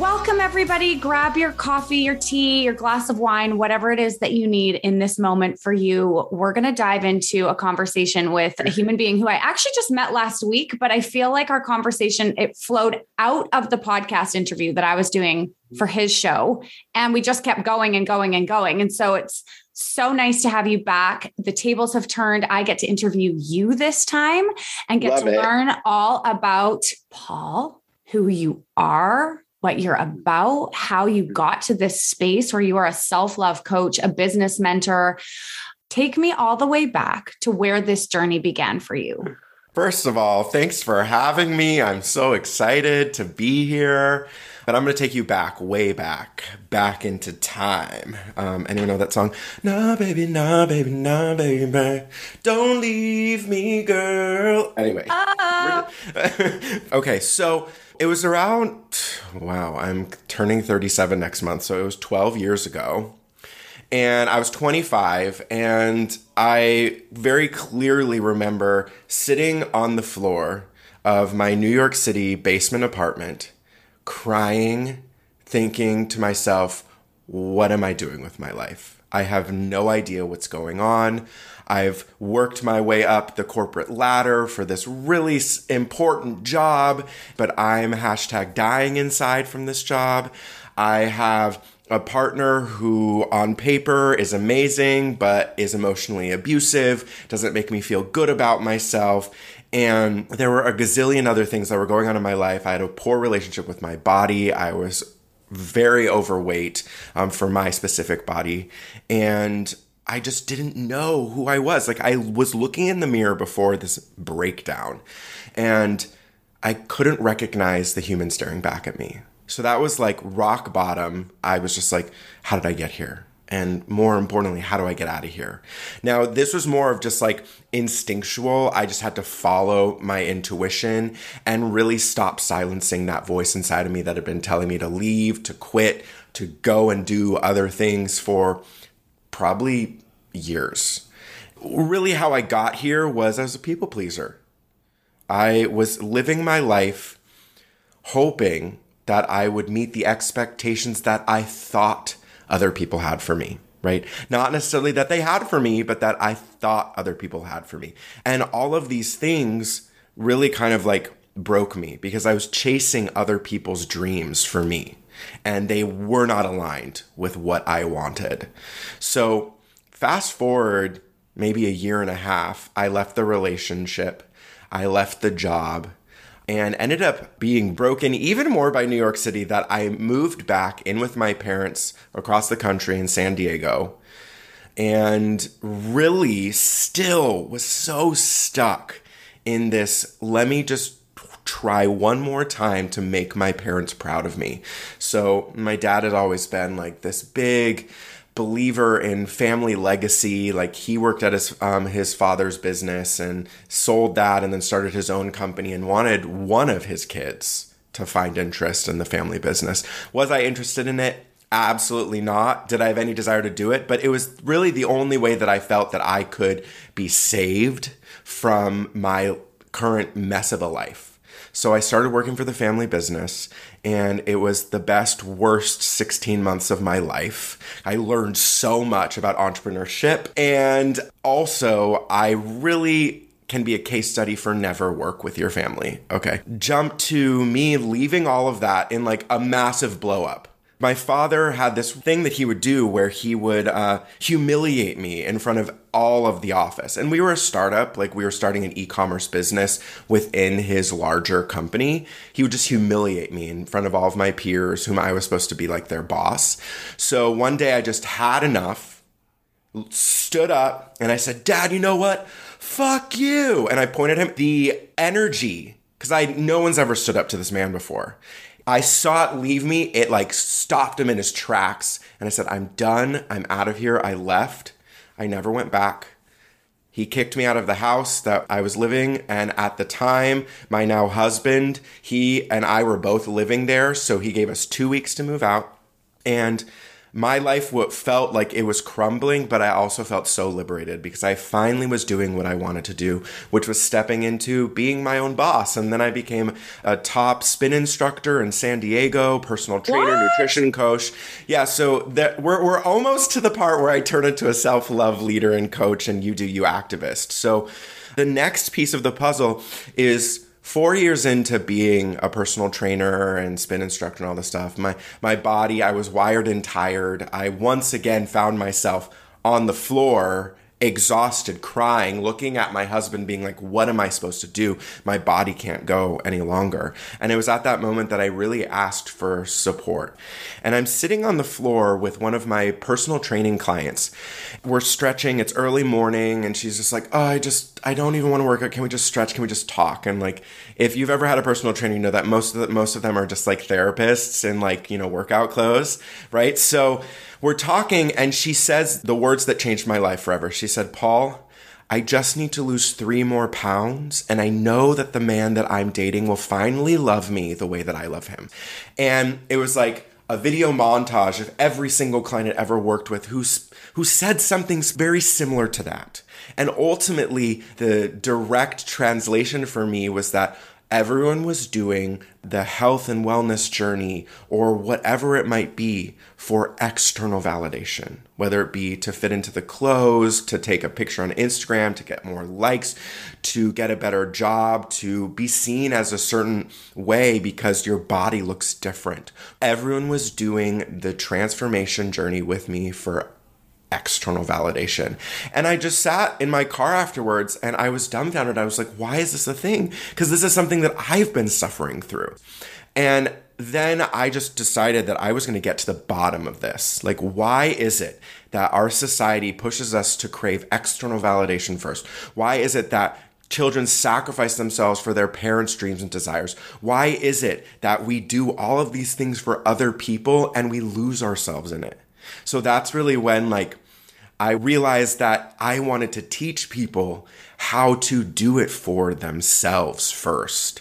Welcome, everybody. Grab your coffee, your tea, your glass of wine, whatever it is that you need in this moment for you. We're going to dive into a conversation with a human being who I actually just met last week, but I feel like our conversation it flowed out of the podcast interview that I was doing for mm-hmm. his show, and we just kept going and going and going. And so it's so nice to have you back. The tables have turned. I get to interview you this time and get Love to it. learn all about Paul, who you are, what you're about, how you mm-hmm. got to this space where you are a self love coach, a business mentor. Take me all the way back to where this journey began for you. First of all, thanks for having me. I'm so excited to be here. But I'm going to take you back, way back, back into time. Um, anyone know that song? Nah, baby, nah, baby, nah, baby, don't leave me, girl. Anyway. okay, so it was around, wow, I'm turning 37 next month. So it was 12 years ago. And I was 25, and I very clearly remember sitting on the floor of my New York City basement apartment, crying, thinking to myself, what am I doing with my life? I have no idea what's going on. I've worked my way up the corporate ladder for this really important job, but I'm hashtag dying inside from this job. I have a partner who on paper is amazing, but is emotionally abusive, doesn't make me feel good about myself. And there were a gazillion other things that were going on in my life. I had a poor relationship with my body. I was very overweight um, for my specific body. And I just didn't know who I was. Like, I was looking in the mirror before this breakdown, and I couldn't recognize the human staring back at me. So that was like rock bottom. I was just like, how did I get here? And more importantly, how do I get out of here? Now, this was more of just like instinctual. I just had to follow my intuition and really stop silencing that voice inside of me that had been telling me to leave, to quit, to go and do other things for probably years. Really, how I got here was as a people pleaser. I was living my life hoping that I would meet the expectations that I thought other people had for me, right? Not necessarily that they had for me, but that I thought other people had for me. And all of these things really kind of like broke me because I was chasing other people's dreams for me and they were not aligned with what I wanted. So, fast forward maybe a year and a half, I left the relationship, I left the job, and ended up being broken even more by New York City that I moved back in with my parents across the country in San Diego and really still was so stuck in this let me just try one more time to make my parents proud of me. So my dad had always been like this big believer in family legacy. Like he worked at his um, his father's business and sold that, and then started his own company and wanted one of his kids to find interest in the family business. Was I interested in it? Absolutely not. Did I have any desire to do it? But it was really the only way that I felt that I could be saved from my current mess of a life. So I started working for the family business, and it was the best, worst 16 months of my life. I learned so much about entrepreneurship, and also I really can be a case study for never work with your family. Okay. Jump to me leaving all of that in like a massive blow up. My father had this thing that he would do where he would uh, humiliate me in front of all of the office. And we were a startup, like we were starting an e commerce business within his larger company. He would just humiliate me in front of all of my peers, whom I was supposed to be like their boss. So one day I just had enough, stood up, and I said, Dad, you know what? Fuck you. And I pointed him the energy, because I no one's ever stood up to this man before. I saw it leave me. It like stopped him in his tracks. And I said, I'm done. I'm out of here. I left. I never went back. He kicked me out of the house that I was living. And at the time, my now husband, he and I were both living there. So he gave us two weeks to move out. And my life what felt like it was crumbling, but I also felt so liberated because I finally was doing what I wanted to do, which was stepping into being my own boss. And then I became a top spin instructor in San Diego, personal trainer, what? nutrition coach. Yeah, so that we're we're almost to the part where I turn into a self-love leader and coach and you do you activist. So the next piece of the puzzle is four years into being a personal trainer and spin instructor and all this stuff, my my body, I was wired and tired. I once again found myself on the floor exhausted, crying, looking at my husband, being like, What am I supposed to do? My body can't go any longer. And it was at that moment that I really asked for support. And I'm sitting on the floor with one of my personal training clients. We're stretching, it's early morning, and she's just like, Oh, I just, I don't even want to work out. Can we just stretch? Can we just talk? And like, if you've ever had a personal trainer, you know that most of the, most of them are just like therapists in like, you know, workout clothes, right? So, we're talking, and she says the words that changed my life forever. She said, Paul, I just need to lose three more pounds, and I know that the man that I'm dating will finally love me the way that I love him. And it was like a video montage of every single client I ever worked with who's who said something very similar to that. And ultimately, the direct translation for me was that everyone was doing the health and wellness journey or whatever it might be for external validation, whether it be to fit into the clothes, to take a picture on Instagram, to get more likes, to get a better job, to be seen as a certain way because your body looks different. Everyone was doing the transformation journey with me for external validation. And I just sat in my car afterwards and I was dumbfounded. I was like, why is this a thing? Because this is something that I've been suffering through. And then I just decided that I was going to get to the bottom of this. Like, why is it that our society pushes us to crave external validation first? Why is it that children sacrifice themselves for their parents' dreams and desires? Why is it that we do all of these things for other people and we lose ourselves in it? So that's really when like I realized that I wanted to teach people how to do it for themselves first.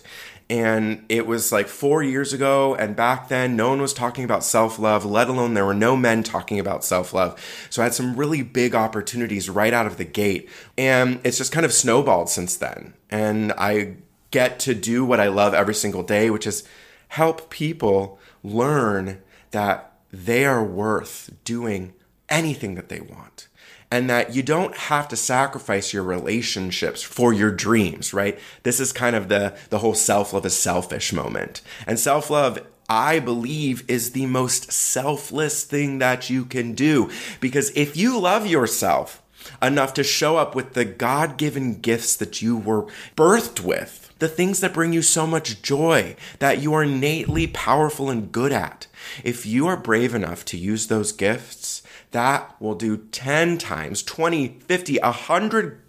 And it was like four years ago. And back then, no one was talking about self love, let alone there were no men talking about self love. So I had some really big opportunities right out of the gate. And it's just kind of snowballed since then. And I get to do what I love every single day, which is help people learn that they are worth doing anything that they want. And that you don't have to sacrifice your relationships for your dreams, right? This is kind of the, the whole self love is selfish moment. And self love I believe is the most selfless thing that you can do. Because if you love yourself enough to show up with the God given gifts that you were birthed with, the things that bring you so much joy, that you are innately powerful and good at, if you are brave enough to use those gifts, that will do 10 times, 20, 50, 100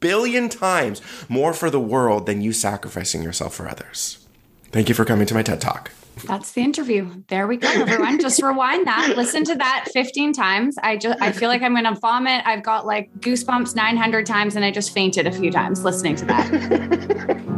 billion times more for the world than you sacrificing yourself for others. Thank you for coming to my TED Talk. That's the interview. There we go, everyone. just rewind that. Listen to that 15 times. I just I feel like I'm gonna vomit. I've got like goosebumps 900 times and I just fainted a few times listening to that.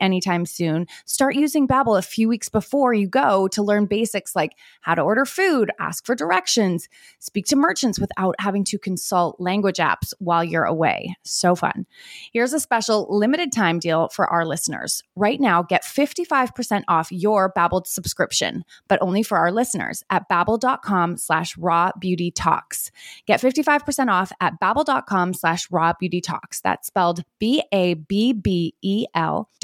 anytime soon, start using Babbel a few weeks before you go to learn basics like how to order food, ask for directions, speak to merchants without having to consult language apps while you're away. So fun. Here's a special limited time deal for our listeners. Right now, get 55% off your Babbel subscription, but only for our listeners at babbel.com slash raw beauty talks. Get 55% off at babbel.com slash raw beauty talks. That's spelled B-A-B-B-E-L dot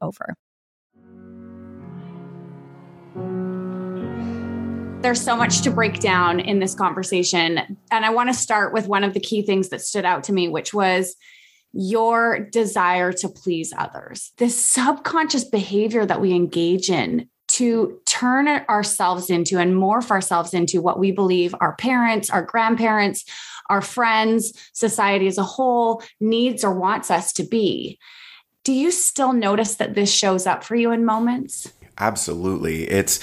over. There's so much to break down in this conversation. And I want to start with one of the key things that stood out to me, which was your desire to please others. This subconscious behavior that we engage in to turn ourselves into and morph ourselves into what we believe our parents, our grandparents, our friends, society as a whole needs or wants us to be. Do you still notice that this shows up for you in moments? Absolutely. It's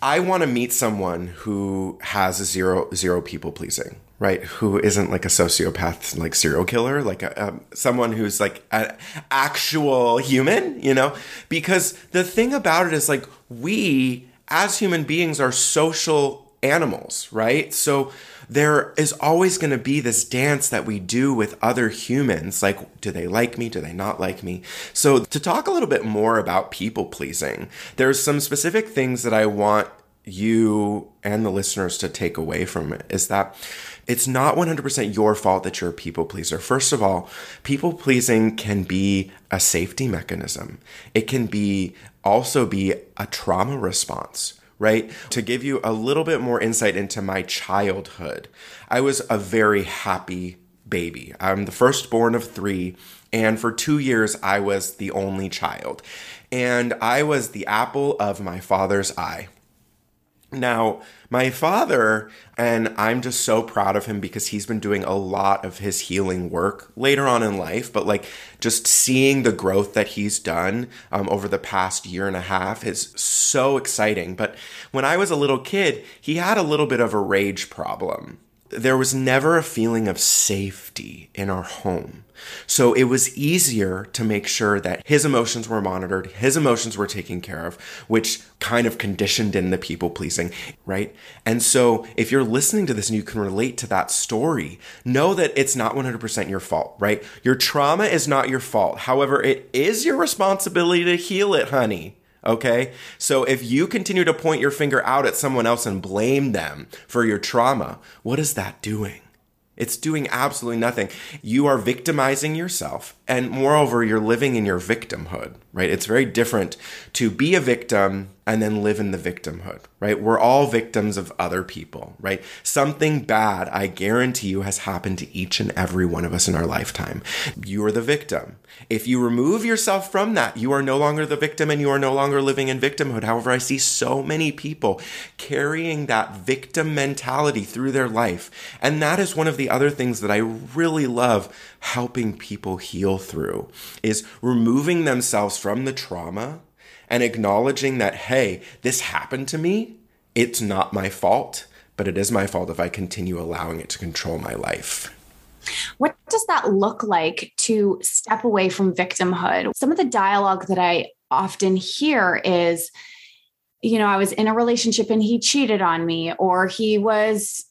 I want to meet someone who has a zero zero people pleasing, right? Who isn't like a sociopath, like serial killer, like a, um, someone who's like an actual human, you know? Because the thing about it is like we as human beings are social animals, right? So there is always going to be this dance that we do with other humans. Like, do they like me? Do they not like me? So, to talk a little bit more about people pleasing, there's some specific things that I want you and the listeners to take away from it is that it's not 100% your fault that you're a people pleaser. First of all, people pleasing can be a safety mechanism. It can be also be a trauma response right? To give you a little bit more insight into my childhood, I was a very happy baby. I'm the firstborn of three, and for two years, I was the only child. And I was the apple of my father's eye. Now, my father, and I'm just so proud of him because he's been doing a lot of his healing work later on in life, but like just seeing the growth that he's done um, over the past year and a half is so exciting. But when I was a little kid, he had a little bit of a rage problem. There was never a feeling of safety in our home. So it was easier to make sure that his emotions were monitored, his emotions were taken care of, which kind of conditioned in the people pleasing, right? And so if you're listening to this and you can relate to that story, know that it's not 100% your fault, right? Your trauma is not your fault. However, it is your responsibility to heal it, honey. Okay. So if you continue to point your finger out at someone else and blame them for your trauma, what is that doing? It's doing absolutely nothing. You are victimizing yourself. And moreover, you're living in your victimhood, right? It's very different to be a victim and then live in the victimhood, right? We're all victims of other people, right? Something bad, I guarantee you, has happened to each and every one of us in our lifetime. You are the victim. If you remove yourself from that, you are no longer the victim and you are no longer living in victimhood. However, I see so many people carrying that victim mentality through their life. And that is one of the other things that I really love helping people heal through is removing themselves from the trauma and acknowledging that, hey, this happened to me. It's not my fault, but it is my fault if I continue allowing it to control my life. What does that look like to step away from victimhood? Some of the dialogue that I often hear is, you know, I was in a relationship and he cheated on me, or he was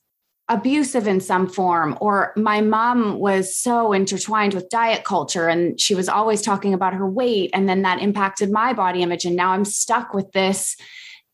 abusive in some form or my mom was so intertwined with diet culture and she was always talking about her weight and then that impacted my body image and now i'm stuck with this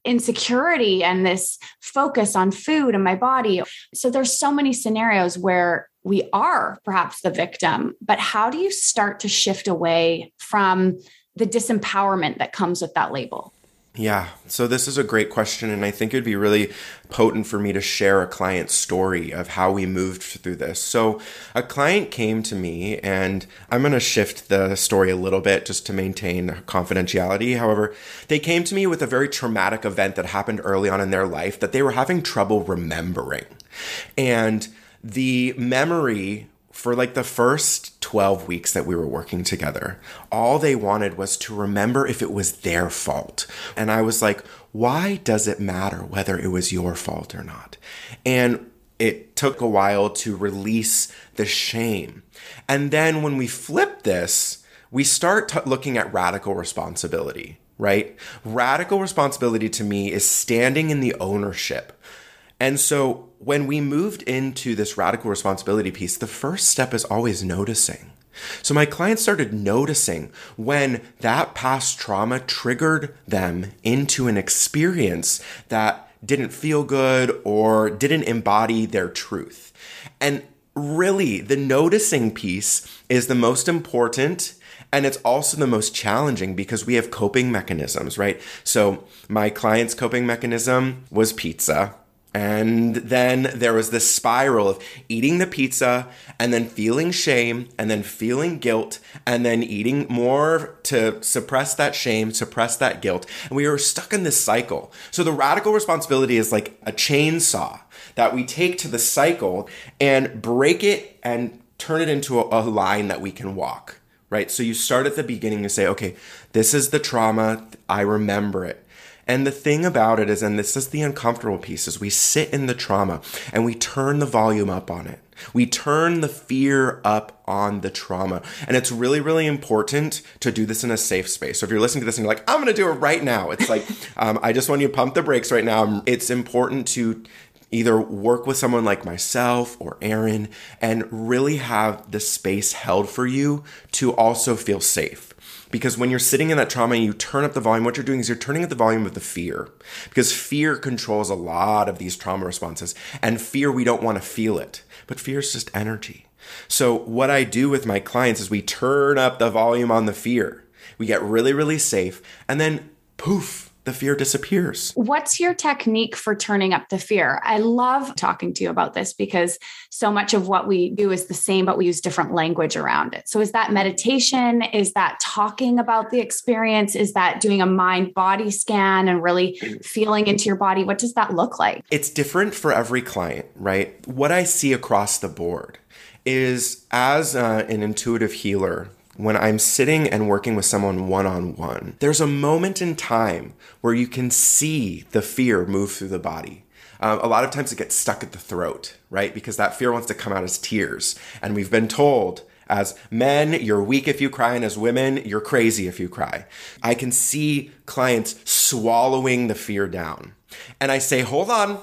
insecurity and this focus on food and my body. So there's so many scenarios where we are perhaps the victim but how do you start to shift away from the disempowerment that comes with that label yeah, so this is a great question, and I think it'd be really potent for me to share a client's story of how we moved through this. So, a client came to me, and I'm going to shift the story a little bit just to maintain confidentiality. However, they came to me with a very traumatic event that happened early on in their life that they were having trouble remembering. And the memory for like the first 12 weeks that we were working together, all they wanted was to remember if it was their fault. And I was like, why does it matter whether it was your fault or not? And it took a while to release the shame. And then when we flip this, we start t- looking at radical responsibility, right? Radical responsibility to me is standing in the ownership. And so when we moved into this radical responsibility piece, the first step is always noticing. So my clients started noticing when that past trauma triggered them into an experience that didn't feel good or didn't embody their truth. And really, the noticing piece is the most important and it's also the most challenging because we have coping mechanisms, right? So my client's coping mechanism was pizza and then there was this spiral of eating the pizza and then feeling shame and then feeling guilt and then eating more to suppress that shame, suppress that guilt. And we were stuck in this cycle. So the radical responsibility is like a chainsaw that we take to the cycle and break it and turn it into a, a line that we can walk, right? So you start at the beginning and say, okay, this is the trauma. I remember it. And the thing about it is, and this is the uncomfortable piece, is we sit in the trauma and we turn the volume up on it. We turn the fear up on the trauma. And it's really, really important to do this in a safe space. So if you're listening to this and you're like, I'm going to do it right now, it's like, um, I just want you to pump the brakes right now. It's important to either work with someone like myself or Erin and really have the space held for you to also feel safe. Because when you're sitting in that trauma and you turn up the volume, what you're doing is you're turning up the volume of the fear. Because fear controls a lot of these trauma responses. And fear, we don't want to feel it. But fear is just energy. So, what I do with my clients is we turn up the volume on the fear. We get really, really safe. And then poof, the fear disappears. What's your technique for turning up the fear? I love talking to you about this because so much of what we do is the same, but we use different language around it. So, is that meditation? Is that talking about the experience? Is that doing a mind body scan and really feeling into your body? What does that look like? It's different for every client, right? What I see across the board is as uh, an intuitive healer, when I'm sitting and working with someone one on one, there's a moment in time where you can see the fear move through the body. Um, a lot of times it gets stuck at the throat, right? Because that fear wants to come out as tears. And we've been told as men, you're weak if you cry, and as women, you're crazy if you cry. I can see clients swallowing the fear down. And I say, hold on,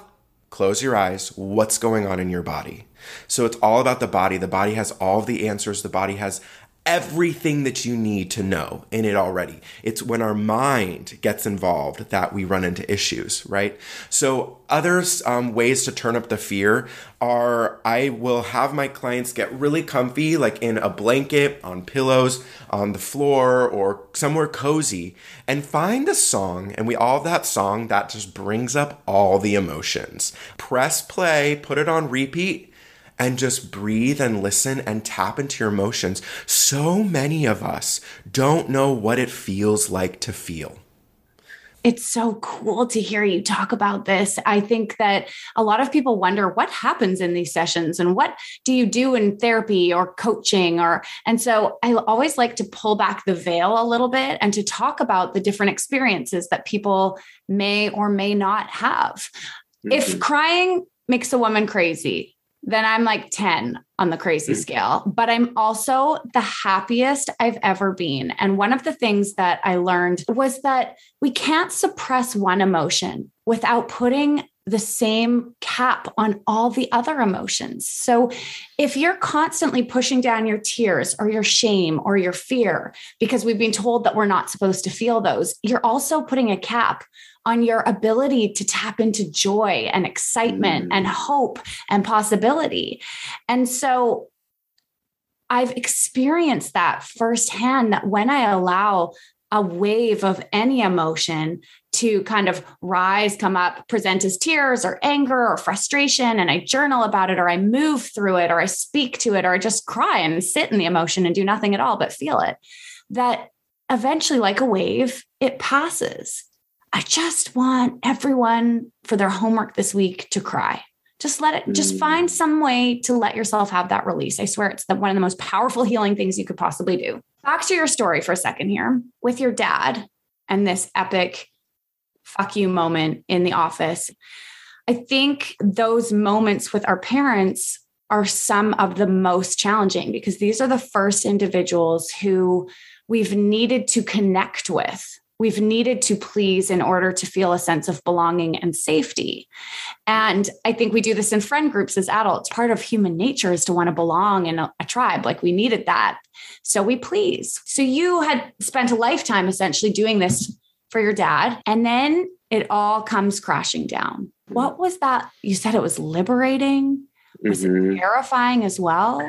close your eyes. What's going on in your body? So it's all about the body. The body has all the answers. The body has everything that you need to know in it already. It's when our mind gets involved that we run into issues, right? So, other um, ways to turn up the fear are I will have my clients get really comfy, like in a blanket, on pillows, on the floor, or somewhere cozy, and find a song. And we all have that song that just brings up all the emotions. Press play, put it on repeat and just breathe and listen and tap into your emotions. So many of us don't know what it feels like to feel. It's so cool to hear you talk about this. I think that a lot of people wonder what happens in these sessions and what do you do in therapy or coaching or and so I always like to pull back the veil a little bit and to talk about the different experiences that people may or may not have. Mm-hmm. If crying makes a woman crazy, then I'm like 10 on the crazy mm-hmm. scale. But I'm also the happiest I've ever been. And one of the things that I learned was that we can't suppress one emotion without putting the same cap on all the other emotions. So if you're constantly pushing down your tears or your shame or your fear because we've been told that we're not supposed to feel those, you're also putting a cap on your ability to tap into joy and excitement mm. and hope and possibility. And so I've experienced that firsthand that when I allow a wave of any emotion to kind of rise, come up, present as tears or anger or frustration. And I journal about it, or I move through it, or I speak to it, or I just cry and sit in the emotion and do nothing at all but feel it. That eventually, like a wave, it passes. I just want everyone for their homework this week to cry. Just let it, just find mm. some way to let yourself have that release. I swear it's the, one of the most powerful healing things you could possibly do. Back to your story for a second here with your dad and this epic fuck you moment in the office. I think those moments with our parents are some of the most challenging because these are the first individuals who we've needed to connect with we've needed to please in order to feel a sense of belonging and safety. And I think we do this in friend groups as adults. Part of human nature is to want to belong in a, a, tribe. Like we needed that. So we please. So you had spent a lifetime essentially doing this for your dad. And then it all comes crashing down. What was that? You said it was liberating. Was mm-hmm. it terrifying as well?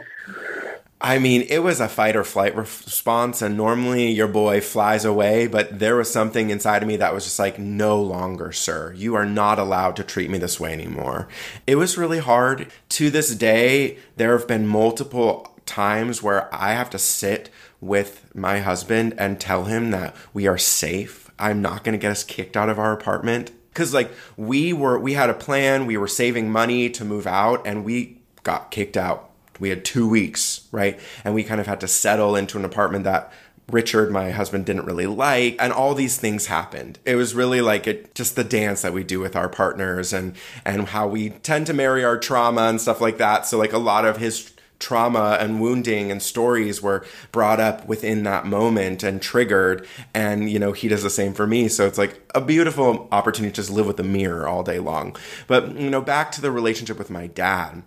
I mean, it was a fight or flight response, and normally your boy flies away, but there was something inside of me that was just like, no longer, sir. You are not allowed to treat me this way anymore. It was really hard. To this day, there have been multiple times where I have to sit with my husband and tell him that we are safe. I'm not going to get us kicked out of our apartment. Cause like we were, we had a plan, we were saving money to move out, and we got kicked out we had two weeks, right? And we kind of had to settle into an apartment that Richard, my husband, didn't really like, and all these things happened. It was really like it, just the dance that we do with our partners, and and how we tend to marry our trauma and stuff like that. So like a lot of his trauma and wounding and stories were brought up within that moment and triggered and you know he does the same for me so it's like a beautiful opportunity to just live with a mirror all day long but you know back to the relationship with my dad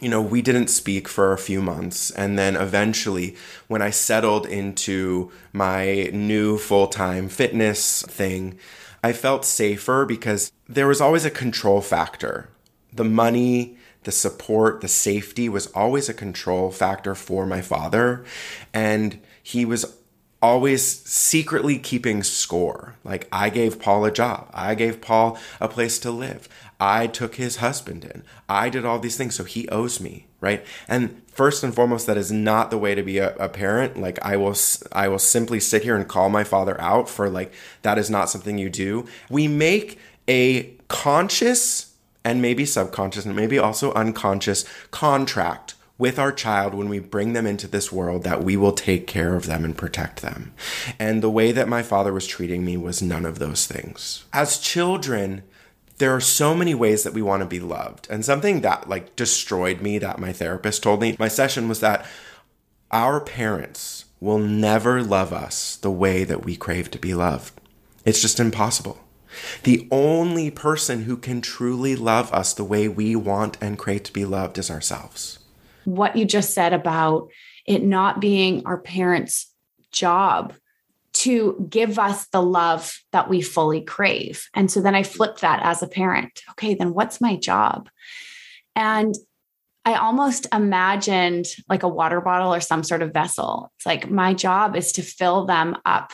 you know, we didn't speak for a few months. And then eventually, when I settled into my new full time fitness thing, I felt safer because there was always a control factor. The money, the support, the safety was always a control factor for my father. And he was always secretly keeping score. Like, I gave Paul a job, I gave Paul a place to live. I took his husband in. I did all these things, so he owes me, right? And first and foremost, that is not the way to be a, a, parent. Like I will, I will simply sit here and call my father out for like that is not something you do. We make a conscious and maybe subconscious and maybe also unconscious contract with our child when we bring them into this world that we will take care of them and protect them. And the way that my father was treating me was none of those things. As children, there are so many ways that we want to be loved. And something that like destroyed me that my therapist told me my session was that our parents will never love us the way that we crave to be loved. It's just impossible. The only person who can truly love us the way we want and crave to be loved is ourselves. What you just said about it not being our parents' job to give us the love that we fully crave. And so then I flipped that as a parent. Okay, then what's my job? And I almost imagined like a water bottle or some sort of vessel. It's like my job is to fill them up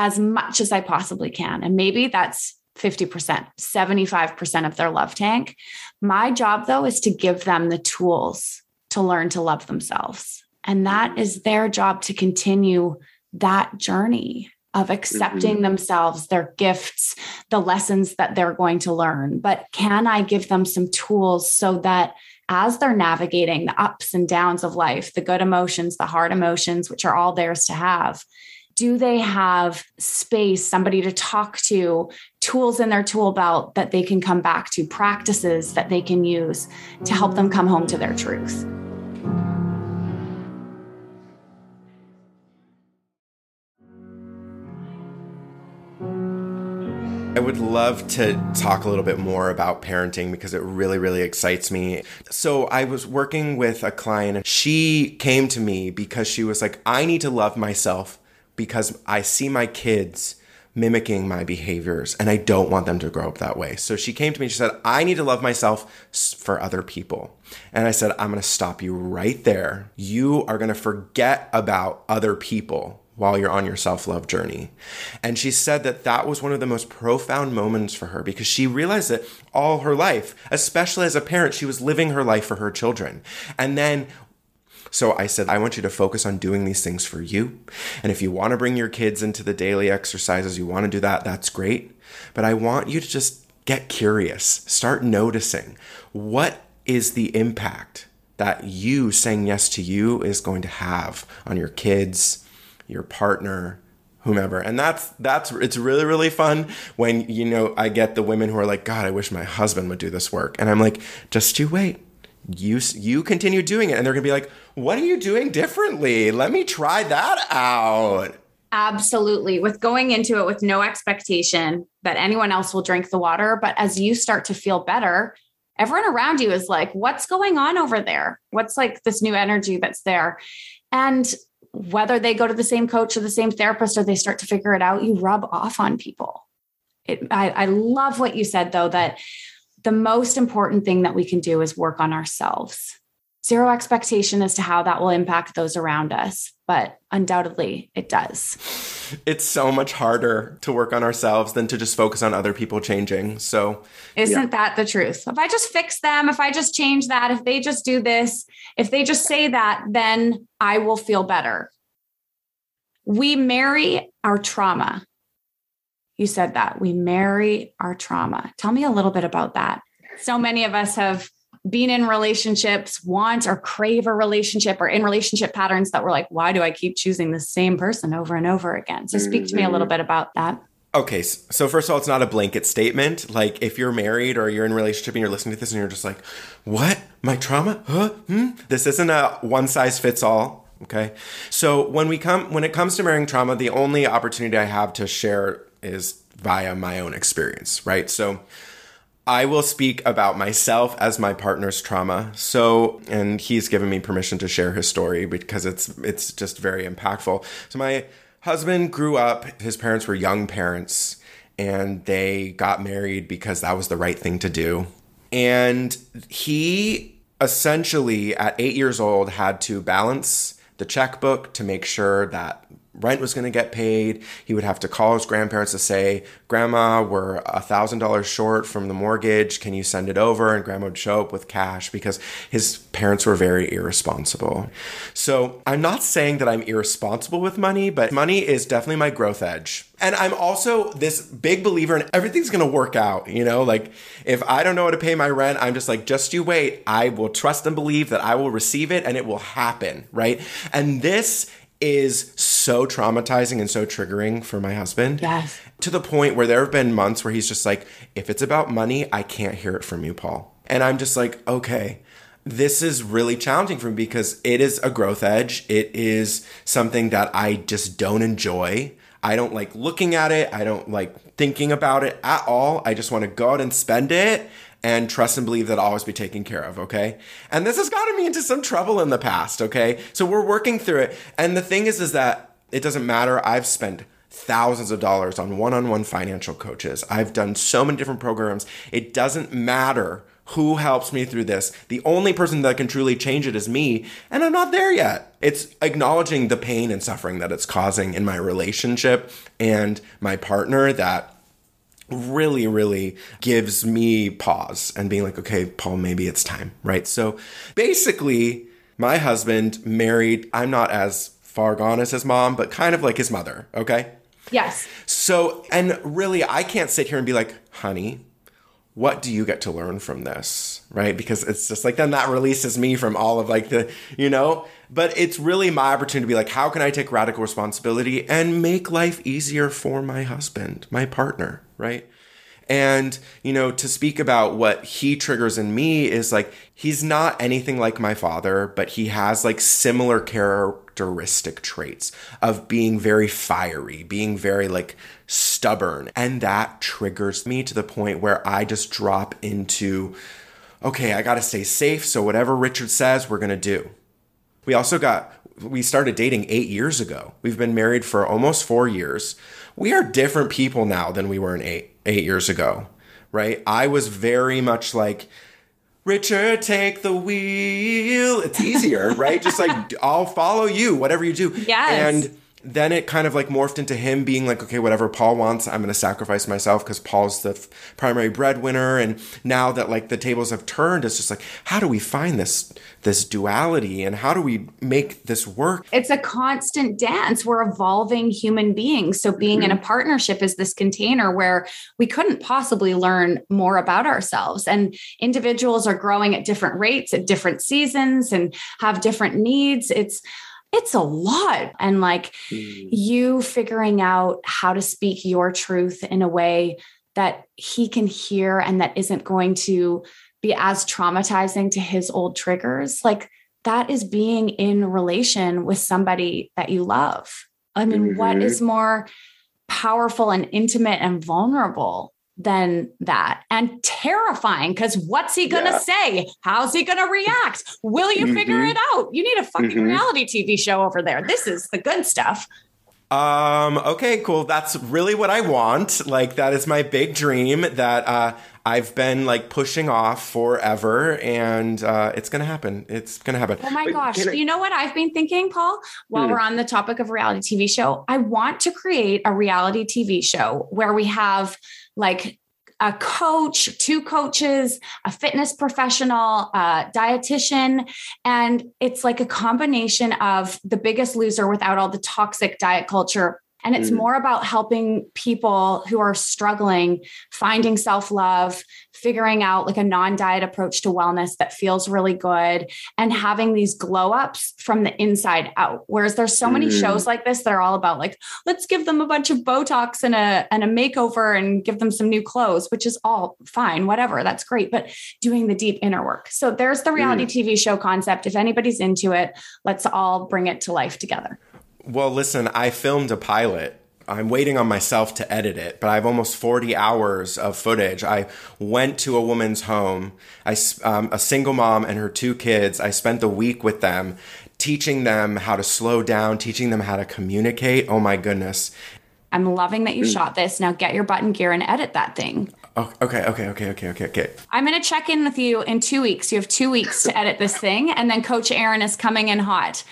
as much as I possibly can. And maybe that's 50%, 75% of their love tank. My job, though, is to give them the tools to learn to love themselves. And that is their job to continue that journey of accepting mm-hmm. themselves, their gifts, the lessons that they're going to learn. But can I give them some tools so that as they're navigating the ups and downs of life, the good emotions, the hard emotions, which are all theirs to have, do they have space, somebody to talk to, tools in their tool belt that they can come back to, practices that they can use to help them come home to their truth? I would love to talk a little bit more about parenting because it really, really excites me. So, I was working with a client. She came to me because she was like, I need to love myself because I see my kids mimicking my behaviors and I don't want them to grow up that way. So she came to me and she said, I need to love myself for other people. And I said, I'm going to stop you right there. You are going to forget about other people while you're on your self love journey. And she said that that was one of the most profound moments for her because she realized that all her life, especially as a parent, she was living her life for her children. And then so I said, I want you to focus on doing these things for you. And if you want to bring your kids into the daily exercises, you want to do that, that's great. But I want you to just get curious, start noticing what is the impact that you saying yes to you is going to have on your kids, your partner, whomever. And that's that's it's really really fun when you know I get the women who are like, "God, I wish my husband would do this work." And I'm like, "Just you wait. You you continue doing it." And they're going to be like, "What are you doing differently? Let me try that out." Absolutely. With going into it with no expectation that anyone else will drink the water, but as you start to feel better, everyone around you is like, "What's going on over there? What's like this new energy that's there?" And whether they go to the same coach or the same therapist or they start to figure it out, you rub off on people. It, I, I love what you said, though, that the most important thing that we can do is work on ourselves. Zero expectation as to how that will impact those around us, but undoubtedly it does. It's so much harder to work on ourselves than to just focus on other people changing. So, isn't yeah. that the truth? If I just fix them, if I just change that, if they just do this, if they just say that, then I will feel better. We marry our trauma. You said that. We marry our trauma. Tell me a little bit about that. So many of us have been in relationships, want or crave a relationship, or in relationship patterns that we're like, why do I keep choosing the same person over and over again? So, speak to me a little mm-hmm. bit about that. Okay, so first of all, it's not a blanket statement. Like if you're married or you're in a relationship and you're listening to this and you're just like, "What? My trauma? Huh? Hmm? This isn't a one size fits all." Okay, so when we come when it comes to marrying trauma, the only opportunity I have to share is via my own experience, right? So I will speak about myself as my partner's trauma. So, and he's given me permission to share his story because it's it's just very impactful. So my husband grew up, his parents were young parents and they got married because that was the right thing to do. And he essentially at 8 years old had to balance the checkbook to make sure that rent was going to get paid. He would have to call his grandparents to say, Grandma, we're a $1,000 short from the mortgage. Can you send it over? And grandma would show up with cash because his parents were very irresponsible. So I'm not saying that I'm irresponsible with money, but money is definitely my growth edge. And I'm also this big believer in everything's going to work out. You know, like if I don't know how to pay my rent, I'm just like, just you wait. I will trust and believe that I will receive it and it will happen. Right. And this is so traumatizing and so triggering for my husband. Yes. To the point where there have been months where he's just like, if it's about money, I can't hear it from you, Paul. And I'm just like, okay, this is really challenging for me because it is a growth edge. It is something that I just don't enjoy. I don't like looking at it. I don't like thinking about it at all. I just want to go out and spend it and trust and believe that I'll always be taken care of, okay? And this has gotten me into some trouble in the past, okay? So we're working through it. And the thing is, is that it doesn't matter. I've spent thousands of dollars on one-on-one financial coaches. I've done so many different programs. It doesn't matter who helps me through this. The only person that can truly change it is me, and I'm not there yet. It's acknowledging the pain and suffering that it's causing in my relationship and my partner that really, really gives me pause and being like, okay, Paul, maybe it's time, right? So basically, my husband married, I'm not as far gone as his mom, but kind of like his mother, okay? Yes. So, and really, I can't sit here and be like, honey, what do you get to learn from this? Right? Because it's just like, then that releases me from all of like the, you know, but it's really my opportunity to be like, how can I take radical responsibility and make life easier for my husband, my partner, right? And, you know, to speak about what he triggers in me is like, he's not anything like my father, but he has like similar characteristic traits of being very fiery, being very like stubborn. And that triggers me to the point where I just drop into, okay, I got to stay safe. So whatever Richard says, we're to do. We also got, we started dating eight years ago. We've been married for almost four years. We are different people now than we were in eight, eight years ago, right? I was very much like, Richard, take the wheel. It's easier, right? Just like I'll follow you, whatever you do. Yes. And then it kind of like morphed into him being like, okay, whatever Paul wants, I'm going to sacrifice myself because Paul's the f- primary breadwinner. And now that like the tables have turned, it's just like, how do we find this this duality and how do we make this work? It's a constant dance. We're evolving human beings. So being in a mm-hmm. partnership is this container where we couldn't possibly learn more about ourselves. And individuals are growing at different rates at different seasons and have different needs. It's it's a lot. And like Mm. you figuring out how to speak your truth in a way that he can hear and that isn't going to be as traumatizing to his old triggers. Like that is being in relation with somebody that you love. I mean, what Mhm. is more powerful and intimate and vulnerable than that and terrifying because what's he gonna Yeah. say how's he gonna react will you figure Mhm. it out you need a fucking Mhm. reality tv show over there this is the good stuff Um, okay, cool. That's really what I want. Like that is my big dream that uh I've been like pushing off forever and uh it's going to happen. It's going to happen. oh my Wait, gosh I- you know what i've been thinking paul while Hmm. we're on the topic of reality tv show i want to create a reality tv show where we have like a coach, two coaches, a fitness professional, a dietitian, and it's like a combination of the biggest loser without all the toxic diet culture. And it's Mm. more about helping people who are struggling, finding self love, figuring out like a non diet approach to wellness that feels really good, and having these glow ups from the inside out. Whereas there's so many Mm. shows like this that are all about like, let's give them a bunch of Botox and a, and a makeover and give them some new clothes, which is all fine, whatever. That's great. But doing the deep inner work. So there's the reality TV show concept. If anybody's into it, let's all bring it to life together. Well, listen, I filmed a pilot. I'm waiting on myself to edit it, but I have almost 40 hours of footage. I went to a woman's home, I, um, a single mom and her two kids. I spent the week with them, teaching them how to slow down, teaching them how to communicate. Oh my goodness. I'm loving that you shot this. Now get your button gear and edit that thing. Oh, okay, okay, okay, okay, okay, okay. I'm going to check in with you in two weeks. You have two weeks to edit this thing, and then Coach Erin is coming in hot.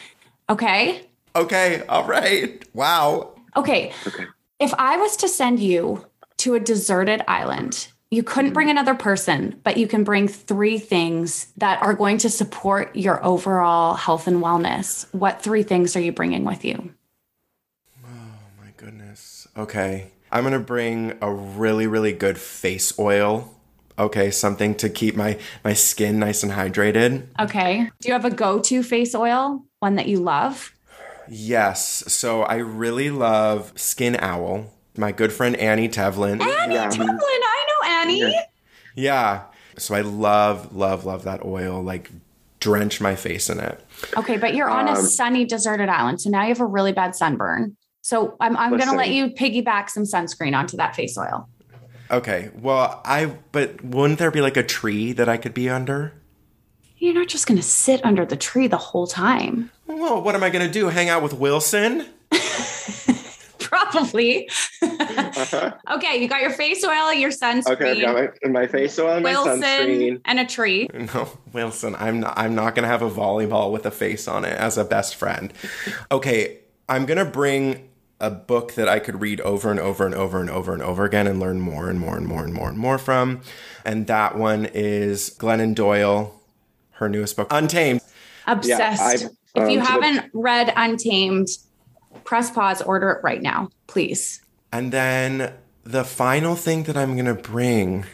Okay. Okay, all right. Wow. Okay. Okay. If I was to send you to a deserted island, you couldn't mm-hmm. bring another person, but you can bring three things that are going to support your overall health and wellness. What three things are you bringing with you? Oh my goodness. Okay. I'm going to bring a really, really good face oil. Okay, something to keep my, my skin nice and hydrated. Okay. Do you have a go to face oil, one that you love? Yes. So I really love Skin Owl. My good friend Annie Tevlin. Annie Yeah. Tevlin. I know Annie. Yeah. Yeah. So I love, love, love that oil. Like drench my face in it. Okay, but you're on a Um, sunny deserted island, so now you have a really bad sunburn. So I'm I'm going to let you piggyback some sunscreen onto that face oil. Okay. Well, I but wouldn't there be like a tree that I could be under? You're not just going to sit under the tree the whole time. Well, what am I going to do? Hang out with Wilson? Probably. Uh-huh. okay, you got your face oil, your sunscreen. Okay, I've got my, my face oil and my Wilson sunscreen. and a tree. No, Wilson, I'm not I'm not going to have a volleyball with a face on it as a best friend. Okay, I'm going to bring a book that I could read over and over and over and over and over again and learn more and more and more and more and more from. And that one is Glennon Doyle, her newest book, Untamed. Obsessed. I've, if you um, so- haven't read Untamed, press pause, order it right now, please. And then the final thing that I'm going to bring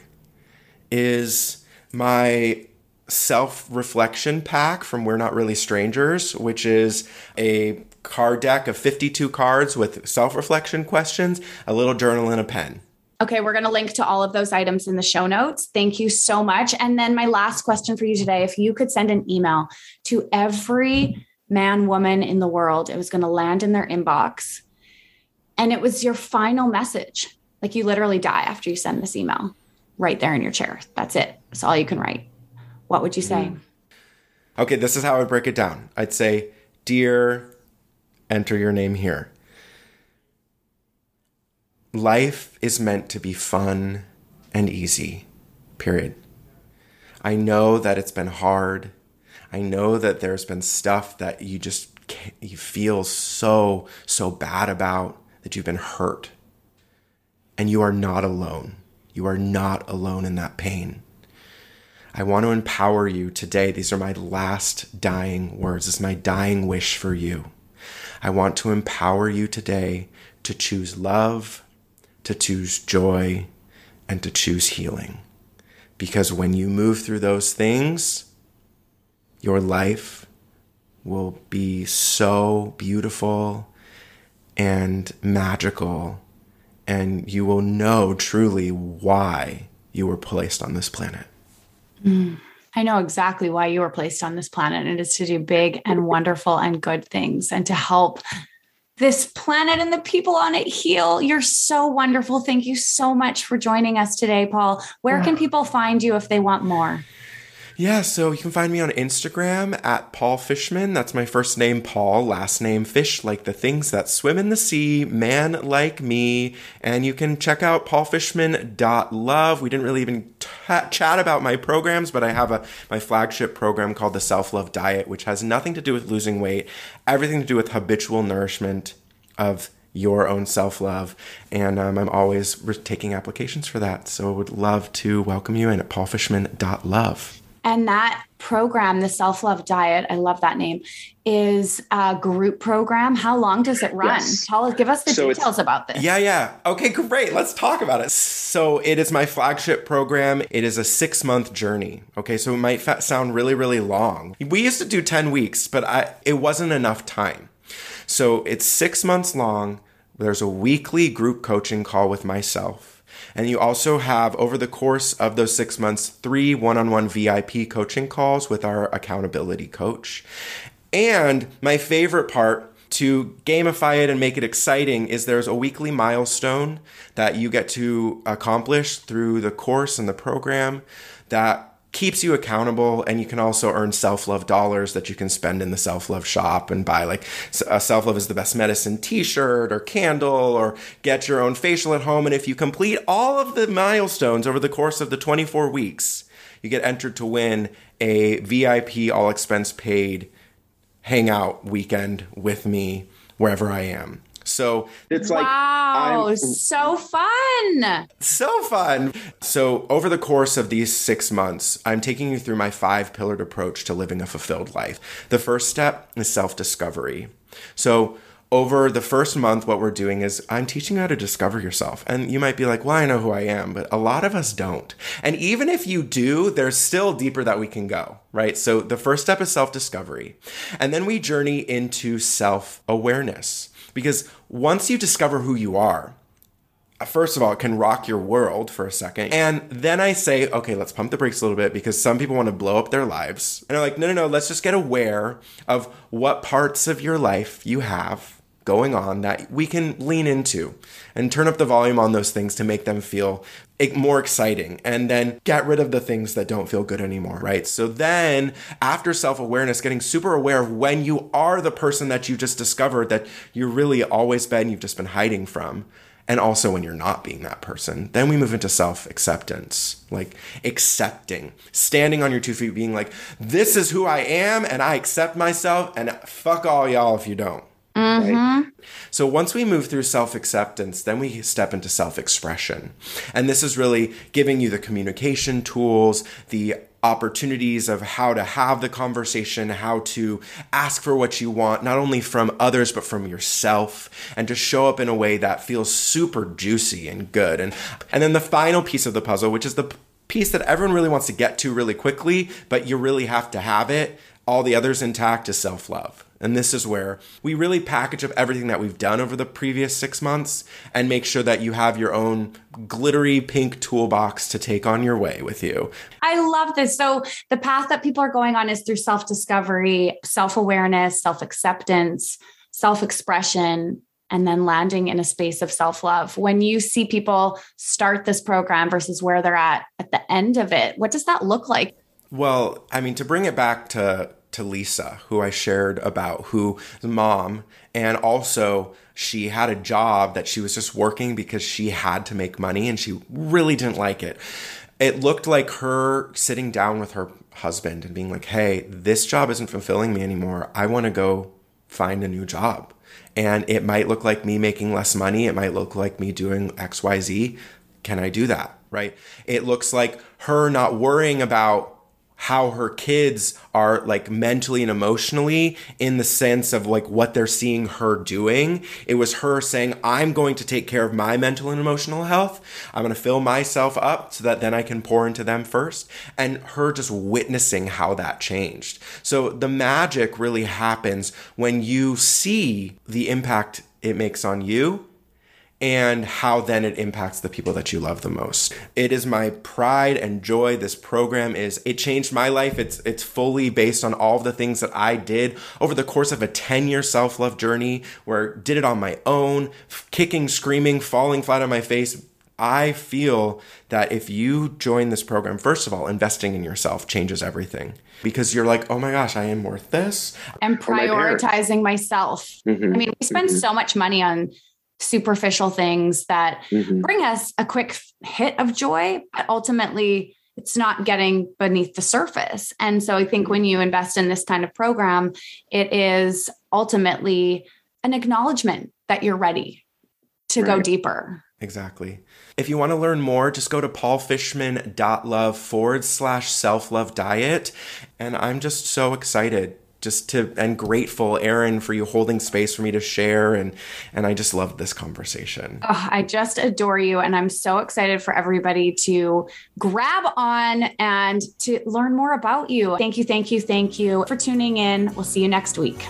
is my self reflection pack from We're Not Really Strangers, which is a card deck of 52 cards with self reflection questions, a little journal, and a pen. Okay, we're going to link to all of those items in the show notes. Thank you so much. And then my last question for you today if you could send an email to every man, woman in the world, it was going to land in their inbox. And it was your final message. Like you literally die after you send this email right there in your chair. That's it. That's all you can write. What would you say? Hmm. Okay, this is how I break it down. I'd say, Dear, enter your name here. Life is meant to be fun and easy, period. I know that it's been hard. I know that there's been stuff that you just you feel so, so bad about that you've been hurt. And you are not alone. You are not alone in that pain. I want to empower you today. These are my last dying words. This is my dying wish for you. I want to empower you today to choose love, to choose joy, and to choose healing. Because when you move through those things, your life will be so beautiful and magical, and you will know truly why you were placed on this planet. Mm. I know exactly why you were placed on this planet. It is to do big and wonderful and good things and to help this planet and the people on it heal. You're so wonderful. Thank you so much for joining us today, Paul. Where can people find you if they want more? Yeah, so you can find me on Instagram at Paul Fishman. That's my first name, Paul, last name Fish, like the things that swim in the sea, man like me. And you can check out paulfishman.love. We didn't really even t- chat about my programs, but I have a my flagship program called the Self Love Diet, which has nothing to do with losing weight, everything to do with habitual nourishment of your own self love. And um, I'm always re- taking applications for that. So I would love to welcome you in at paulfishman.love. And that program, the Self Love Diet, I love that name, is a group program. How long does it run? Yes. Tell us, give us the So details about this. Yeah, yeah. Okay, great. Let's talk about it. So, it is my flagship program. It is a six month journey. Okay, so it might fa- sound really, really long. We used to do 10 weeks, but I, it wasn't enough time. So, it's six months long. There's a weekly group coaching call with myself. And you also have, over the course of those six months, three one on one VIP coaching calls with our accountability coach. And my favorite part to gamify it and make it exciting is there's a weekly milestone that you get to accomplish through the course and the program that keeps you accountable and you can also earn self-love dollars that you can spend in the self-love shop and buy like a uh, self-love is the best medicine t-shirt or candle or get your own facial at home and if you complete all of the milestones over the course of the 24 weeks you get entered to win a VIP all expense paid hangout weekend with me wherever I am. So It's like wow, I'm- so fun. so fun. So, over the course of these six months, I'm taking you through my five pillared approach to living a fulfilled life. The first step is self discovery. So, over the first month, what we're doing is I'm teaching you how to discover yourself. And you might be like, well, I know who I am, but a lot of us don't. And even if you do, there's still deeper that we can go, right? So, the first step is self discovery. And then we journey into self awareness. Because once you discover who you are, uh, first of all, it can rock your world for a second. And then I say, okay, let's pump the brakes a little bit because some people want to blow up their lives. And they're like, no, no, no, let's just get aware of what parts of your life you have going on that we can lean into and turn up the volume on those things to make them feel more exciting and then get rid of the things that don't feel good anymore, right? So then after self awareness, getting super aware of when you are the person that you just discovered that you're really always been, you've just been hiding from. And also when you're not being that person, then we move into self acceptance, like accepting, standing on your two feet, being like, this is who I am and I accept myself and fuck all y'all if you don't. Mm-hmm. Right? So once we move through self acceptance, then we step into self expression. And this is really giving you the communication tools, the opportunities of how to have the conversation, how to ask for what you want, not only from others, but from yourself, and to show up in a way that feels super juicy and good. And, and then the final piece of the puzzle, which is the piece that everyone really wants to get to really quickly, but you really have to have it, all the others intact, is self love. And this is where we really package up everything that we've done over the previous six months and make sure that you have your own glittery pink toolbox to take on your way with you. I love this. So, the path that people are going on is through self discovery, self awareness, self acceptance, self expression, and then landing in a space of self love. When you see people start this program versus where they're at at the end of it, what does that look like? Well, I mean, to bring it back to to Lisa, who I shared about, who mom, and also she had a job that she was just working because she had to make money and she really didn't like it. It looked like her sitting down with her husband and being like, hey, this job isn't fulfilling me anymore. I want to go find a new job. And it might look like me making less money. It might look like me doing XYZ. Can I do that? Right? It looks like her not worrying about how her kids are like mentally and emotionally in the sense of like what they're seeing her doing. It was her saying, I'm going to take care of my mental and emotional health. I'm going to fill myself up so that then I can pour into them first. And her just witnessing how that changed. So the magic really happens when you see the impact it makes on you and how then it impacts the people that you love the most. It is my pride and joy this program is it changed my life. It's it's fully based on all of the things that I did over the course of a 10-year self-love journey where I did it on my own, kicking, screaming, falling flat on my face. I feel that if you join this program, first of all, investing in yourself changes everything because you're like, oh my gosh, I am worth this. And prioritizing my myself. Mm-hmm. I mean, we spend mm-hmm. so much money on superficial things that mm-hmm. bring us a quick hit of joy, but ultimately it's not getting beneath the surface. And so I think when you invest in this kind of program, it is ultimately an acknowledgement that you're ready to right. go deeper. Exactly. If you want to learn more, just go to paulfishman.love forward slash self love diet. And I'm just so excited just to and grateful Erin for you holding space for me to share and and I just loved this conversation. Oh, I just adore you and I'm so excited for everybody to grab on and to learn more about you. Thank you, thank you, thank you for tuning in. We'll see you next week.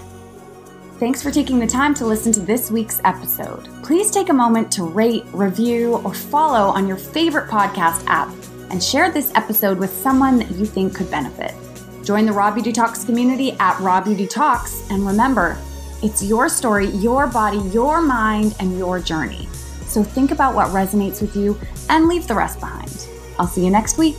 Thanks for taking the time to listen to this week's episode. Please take a moment to rate, review, or follow on your favorite podcast app and share this episode with someone that you think could benefit. Join the Raw Beauty Talks community at Raw Beauty Talks. And remember, it's your story, your body, your mind, and your journey. So think about what resonates with you and leave the rest behind. I'll see you next week.